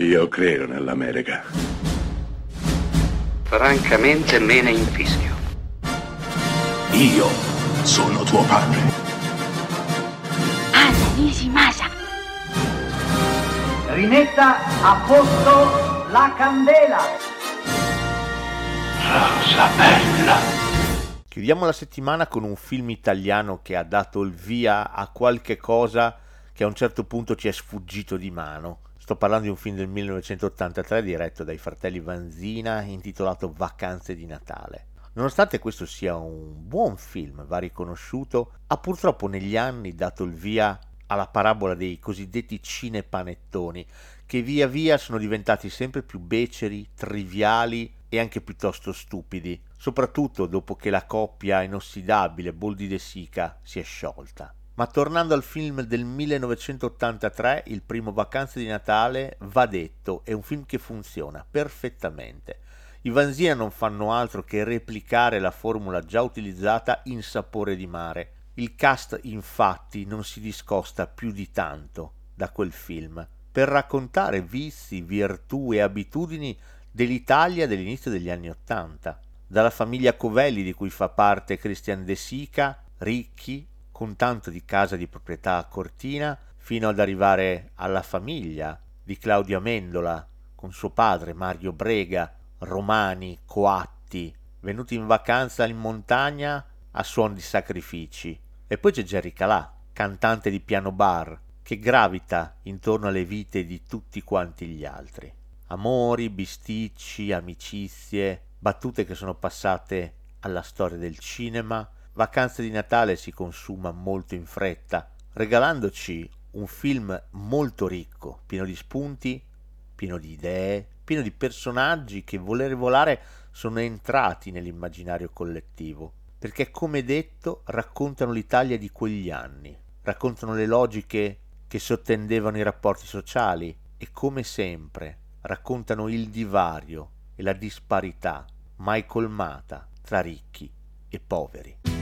Io credo nell'America. Francamente me ne infischio. Io sono tuo padre. Anna Nishimasa. Rimetta a posto la candela. Rosa bella. Chiudiamo la settimana con un film italiano che ha dato il via a qualche cosa che a un certo punto ci è sfuggito di mano. Sto parlando di un film del 1983 diretto dai fratelli Vanzina intitolato Vacanze di Natale. Nonostante questo sia un buon film, va riconosciuto, ha purtroppo negli anni dato il via alla parabola dei cosiddetti cinepanettoni, che via via sono diventati sempre più beceri, triviali e anche piuttosto stupidi, soprattutto dopo che la coppia inossidabile Boldi De Sica si è sciolta. Ma tornando al film del 1983, Il primo Vacanze di Natale, va detto, è un film che funziona perfettamente. I Vanzina non fanno altro che replicare la formula già utilizzata in Sapore di mare. Il cast infatti non si discosta più di tanto da quel film. Per raccontare vizi, virtù e abitudini dell'Italia dell'inizio degli anni Ottanta. Dalla famiglia Covelli di cui fa parte Christian De Sica, ricchi, con tanto di casa di proprietà a Cortina, fino ad arrivare alla famiglia di Claudia Mendola, con suo padre Mario Brega, romani, coatti, venuti in vacanza in montagna a suon di sacrifici. E poi c'è Jerry Calà, cantante di piano bar, che gravita intorno alle vite di tutti quanti gli altri. Amori, bisticci, amicizie, battute che sono passate alla storia del cinema, Vacanze di Natale si consuma molto in fretta, regalandoci un film molto ricco, pieno di spunti, pieno di idee, pieno di personaggi che voler volare sono entrati nell'immaginario collettivo, perché come detto raccontano l'Italia di quegli anni, raccontano le logiche che sottendevano i rapporti sociali e come sempre raccontano il divario e la disparità mai colmata tra ricchi e poveri.